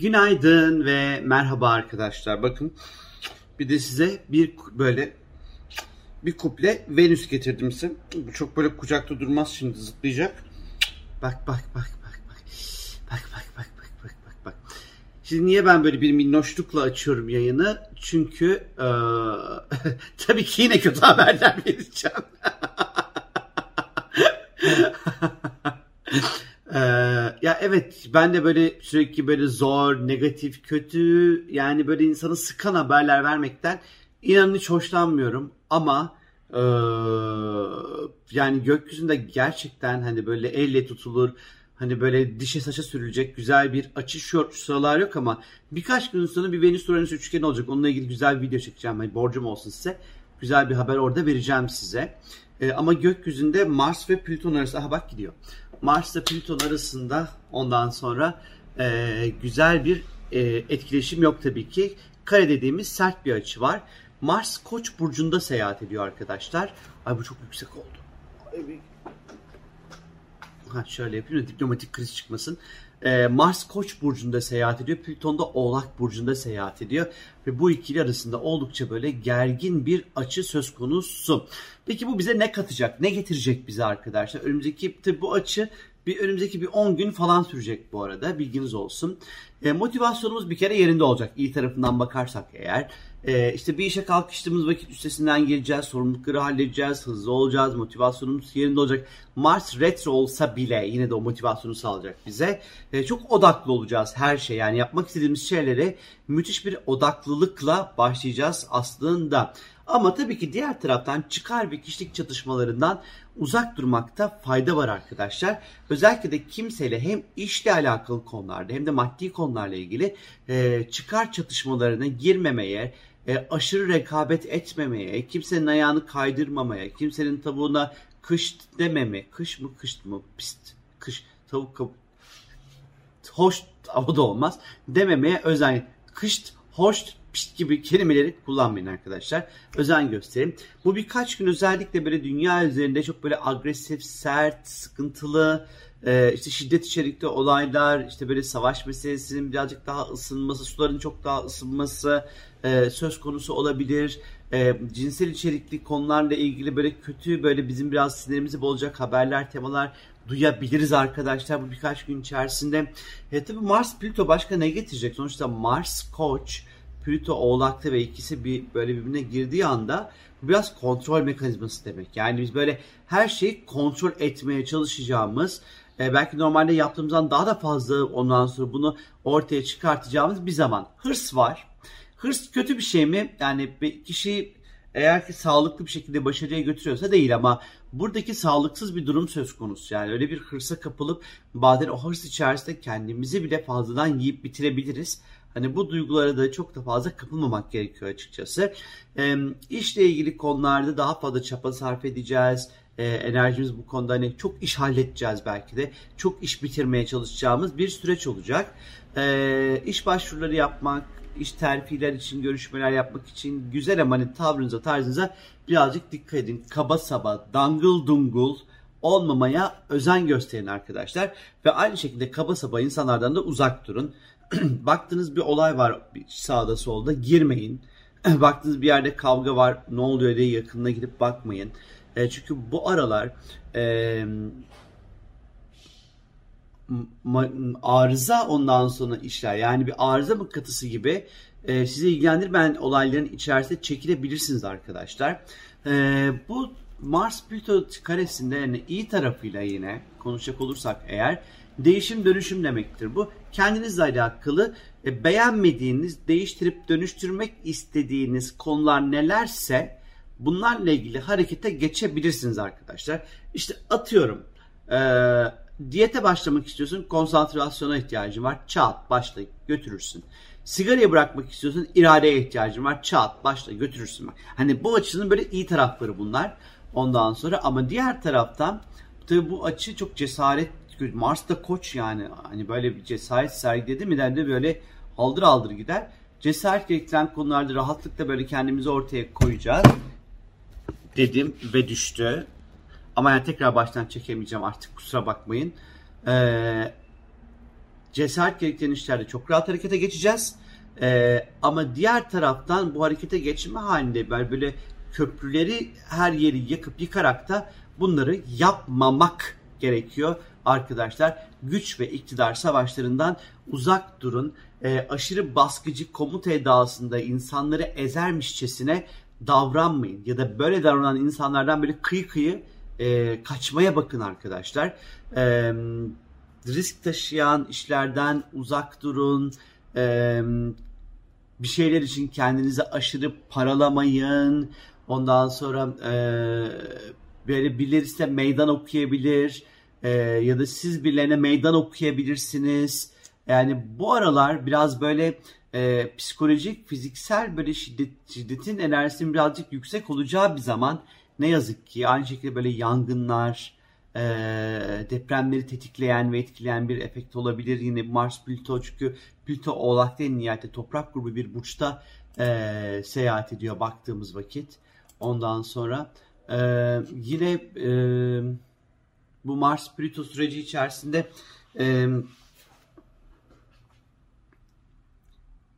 Günaydın ve merhaba arkadaşlar. Bakın bir de size bir böyle bir kuple Venüs getirdim size. Bu çok böyle kucakta durmaz şimdi zıplayacak. Bak bak bak bak bak. Bak bak bak bak bak bak bak. Şimdi niye ben böyle bir minnoşlukla açıyorum yayını? Çünkü eee, tabii ki yine kötü haberler vereceğim. Ya evet ben de böyle sürekli böyle zor, negatif, kötü yani böyle insanı sıkan haberler vermekten inanın hiç hoşlanmıyorum. Ama ee, yani gökyüzünde gerçekten hani böyle elle tutulur hani böyle dişe saça sürülecek güzel bir açış yok sıralar yok ama birkaç gün sonra bir Venüs Uranüs üçgeni olacak. Onunla ilgili güzel bir video çekeceğim. Hani borcum olsun size. Güzel bir haber orada vereceğim size. Ee, ama gökyüzünde Mars ve Plüton arası aha bak gidiyor. Mars ile Plüton arasında ondan sonra e, güzel bir e, etkileşim yok tabii ki. Kare dediğimiz sert bir açı var. Mars Koç burcunda seyahat ediyor arkadaşlar. Ay bu çok yüksek oldu. Ha, şöyle yapayım da diplomatik kriz çıkmasın. Ee, Mars Koç burcunda seyahat ediyor. Plüton da Oğlak burcunda seyahat ediyor. Ve bu ikili arasında oldukça böyle gergin bir açı söz konusu. Peki bu bize ne katacak? Ne getirecek bize arkadaşlar? Önümüzdeki tabii bu açı bir önümüzdeki bir 10 gün falan sürecek bu arada. Bilginiz olsun. E, motivasyonumuz bir kere yerinde olacak. İyi tarafından bakarsak eğer. E, işte bir işe kalkıştığımız vakit üstesinden geleceğiz. Sorumlulukları halledeceğiz. Hızlı olacağız. Motivasyonumuz yerinde olacak. Mars retro olsa bile yine de o motivasyonu sağlayacak bize. E, çok odaklı olacağız her şey. Yani yapmak istediğimiz şeylere müthiş bir odaklılıkla başlayacağız aslında. Ama tabii ki diğer taraftan çıkar ve kişilik çatışmalarından uzak durmakta fayda var arkadaşlar. Özellikle de kimseyle hem işle alakalı konularda hem de maddi konularla ilgili e, çıkar çatışmalarına girmemeye, e, aşırı rekabet etmemeye, kimsenin ayağını kaydırmamaya, kimsenin tavuğuna kış dememe, kış mı kış mı? Pist, kış. Tavuk kap- hoş o da olmaz. Dememeye özen. Kışt hoş pişt gibi kelimeleri kullanmayın arkadaşlar. Özen gösterin. Bu birkaç gün özellikle böyle dünya üzerinde çok böyle agresif, sert, sıkıntılı, e, işte şiddet içerikli olaylar, işte böyle savaş meselesinin birazcık daha ısınması, suların çok daha ısınması e, söz konusu olabilir. E, cinsel içerikli konularla ilgili böyle kötü böyle bizim biraz sinirimizi bozacak haberler, temalar duyabiliriz arkadaşlar bu birkaç gün içerisinde. E, tabii Mars Plüto başka ne getirecek? Sonuçta Mars Koç, Plüto Oğlak'ta ve ikisi bir böyle birbirine girdiği anda biraz kontrol mekanizması demek. Yani biz böyle her şeyi kontrol etmeye çalışacağımız e, belki normalde yaptığımızdan daha da fazla ondan sonra bunu ortaya çıkartacağımız bir zaman. Hırs var. Hırs kötü bir şey mi? Yani bir kişi eğer ki sağlıklı bir şekilde başarıya götürüyorsa değil ama buradaki sağlıksız bir durum söz konusu. Yani öyle bir hırsa kapılıp bazen o hırs içerisinde kendimizi bile fazladan yiyip bitirebiliriz. Hani bu duygulara da çok da fazla kapılmamak gerekiyor açıkçası. Ee, işle ilgili konularda daha fazla çaba sarf edeceğiz. Ee, enerjimiz bu konuda hani çok iş halledeceğiz belki de. Çok iş bitirmeye çalışacağımız bir süreç olacak. Ee, iş başvuruları yapmak, iş terfiler için, görüşmeler yapmak için güzel ama hani tavrınıza, tarzınıza birazcık dikkat edin. Kaba saba, dangıl dungul olmamaya özen gösterin arkadaşlar. Ve aynı şekilde kaba saba insanlardan da uzak durun. Baktığınız bir olay var sağda solda girmeyin. Baktığınız bir yerde kavga var ne oluyor diye yakınına gidip bakmayın. E, çünkü bu aralar e, arıza ondan sonra işler yani bir arıza mıknatısı gibi e, sizi ilgilendirmeyen olayların içerisinde çekilebilirsiniz arkadaşlar. E, bu Mars Plüto karesinde yani iyi tarafıyla yine konuşacak olursak eğer değişim dönüşüm demektir bu. Kendinizle alakalı e, beğenmediğiniz, değiştirip dönüştürmek istediğiniz konular nelerse bunlarla ilgili harekete geçebilirsiniz arkadaşlar. İşte atıyorum e, diyete başlamak istiyorsun konsantrasyona ihtiyacın var çat başla götürürsün. Sigarayı bırakmak istiyorsun iradeye ihtiyacın var çat başla götürürsün. Bak. Hani bu açının böyle iyi tarafları bunlar ondan sonra ama diğer taraftan tabii bu açı çok cesaret Mars'ta koç yani hani böyle bir cesaret sergiledi mi de böyle haldır haldır gider. Cesaret gerektiren konularda rahatlıkla böyle kendimizi ortaya koyacağız dedim ve düştü. Ama yani tekrar baştan çekemeyeceğim artık kusura bakmayın. Ee, cesaret gerektiren işlerde çok rahat harekete geçeceğiz. Ee, ama diğer taraftan bu harekete geçme halinde böyle, köprüleri her yeri yakıp yıkarak da bunları yapmamak gerekiyor arkadaşlar. Güç ve iktidar savaşlarından uzak durun. E, aşırı baskıcı komuta edasında insanları ezermişçesine davranmayın. Ya da böyle davranan insanlardan böyle kıyı kıyı e, kaçmaya bakın arkadaşlar. E, risk taşıyan işlerden uzak durun. E, bir şeyler için kendinizi aşırı paralamayın. Ondan sonra e, böyle birileri size meydan okuyabilir e, ya da siz birilerine meydan okuyabilirsiniz. Yani bu aralar biraz böyle e, psikolojik, fiziksel böyle şiddet, şiddetin enerjisinin birazcık yüksek olacağı bir zaman ne yazık ki aynı şekilde böyle yangınlar, e, depremleri tetikleyen ve etkileyen bir efekt olabilir. Yine Mars Plüto çünkü Plüto Oğlak'ta en nihayette toprak grubu bir burçta e, seyahat ediyor baktığımız vakit. Ondan sonra e, yine e, bu Mars Plüto süreci içerisinde e,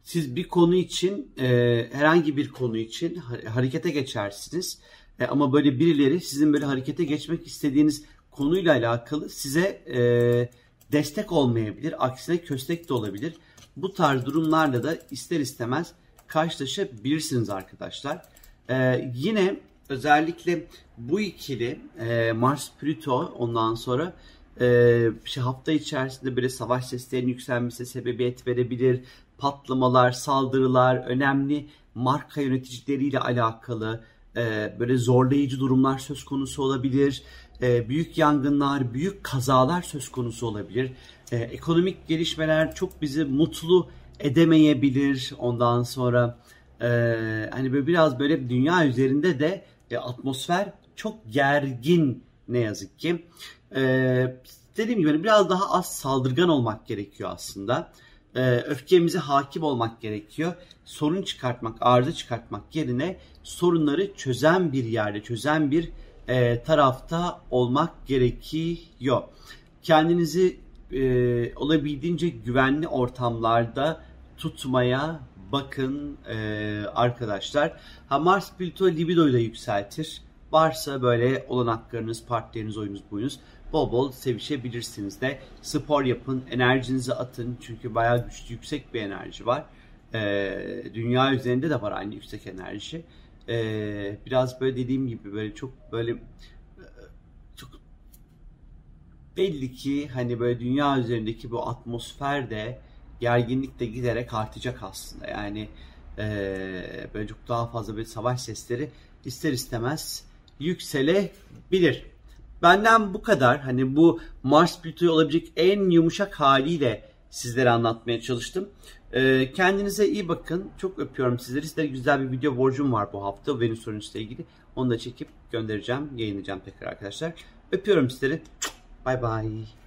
siz bir konu için e, herhangi bir konu için harekete geçersiniz. E, ama böyle birileri sizin böyle harekete geçmek istediğiniz konuyla alakalı size e, destek olmayabilir. Aksine köstek de olabilir. Bu tarz durumlarla da ister istemez karşılaşabilirsiniz arkadaşlar. E, yine özellikle bu ikili e, Mars Plüto ondan sonra e, şey, hafta içerisinde böyle savaş seslerinin yükselmesi sebebiyet verebilir. Patlamalar, saldırılar, önemli marka yöneticileriyle alakalı e, böyle zorlayıcı durumlar söz konusu olabilir. E, büyük yangınlar, büyük kazalar söz konusu olabilir. E, ekonomik gelişmeler çok bizi mutlu edemeyebilir. Ondan sonra hani böyle biraz böyle dünya üzerinde de atmosfer çok gergin ne yazık ki. E, dediğim gibi hani biraz daha az saldırgan olmak gerekiyor aslında. E, öfkemize hakim olmak gerekiyor. Sorun çıkartmak, arıza çıkartmak yerine sorunları çözen bir yerde, çözen bir e, tarafta olmak gerekiyor. Kendinizi e, olabildiğince güvenli ortamlarda tutmaya bakın e, arkadaşlar. Ha Mars Plüto libidoyu da yükseltir. Varsa böyle olanaklarınız, partileriniz, oyunuz, buyunuz bol bol sevişebilirsiniz de. Spor yapın, enerjinizi atın. Çünkü bayağı güçlü, yüksek bir enerji var. E, dünya üzerinde de var aynı yüksek enerji. E, biraz böyle dediğim gibi böyle çok böyle çok belli ki hani böyle dünya üzerindeki bu atmosfer de gerginlik de giderek artacak aslında. Yani e, böyle çok daha fazla bir savaş sesleri ister istemez yükselebilir. Benden bu kadar. Hani bu Mars Plüto'yu olabilecek en yumuşak haliyle sizlere anlatmaya çalıştım. Ee, kendinize iyi bakın. Çok öpüyorum sizleri. Sizlere güzel bir video borcum var bu hafta Venüs ile ilgili. Onu da çekip göndereceğim, yayınlayacağım tekrar arkadaşlar. Öpüyorum sizleri. Bye bye.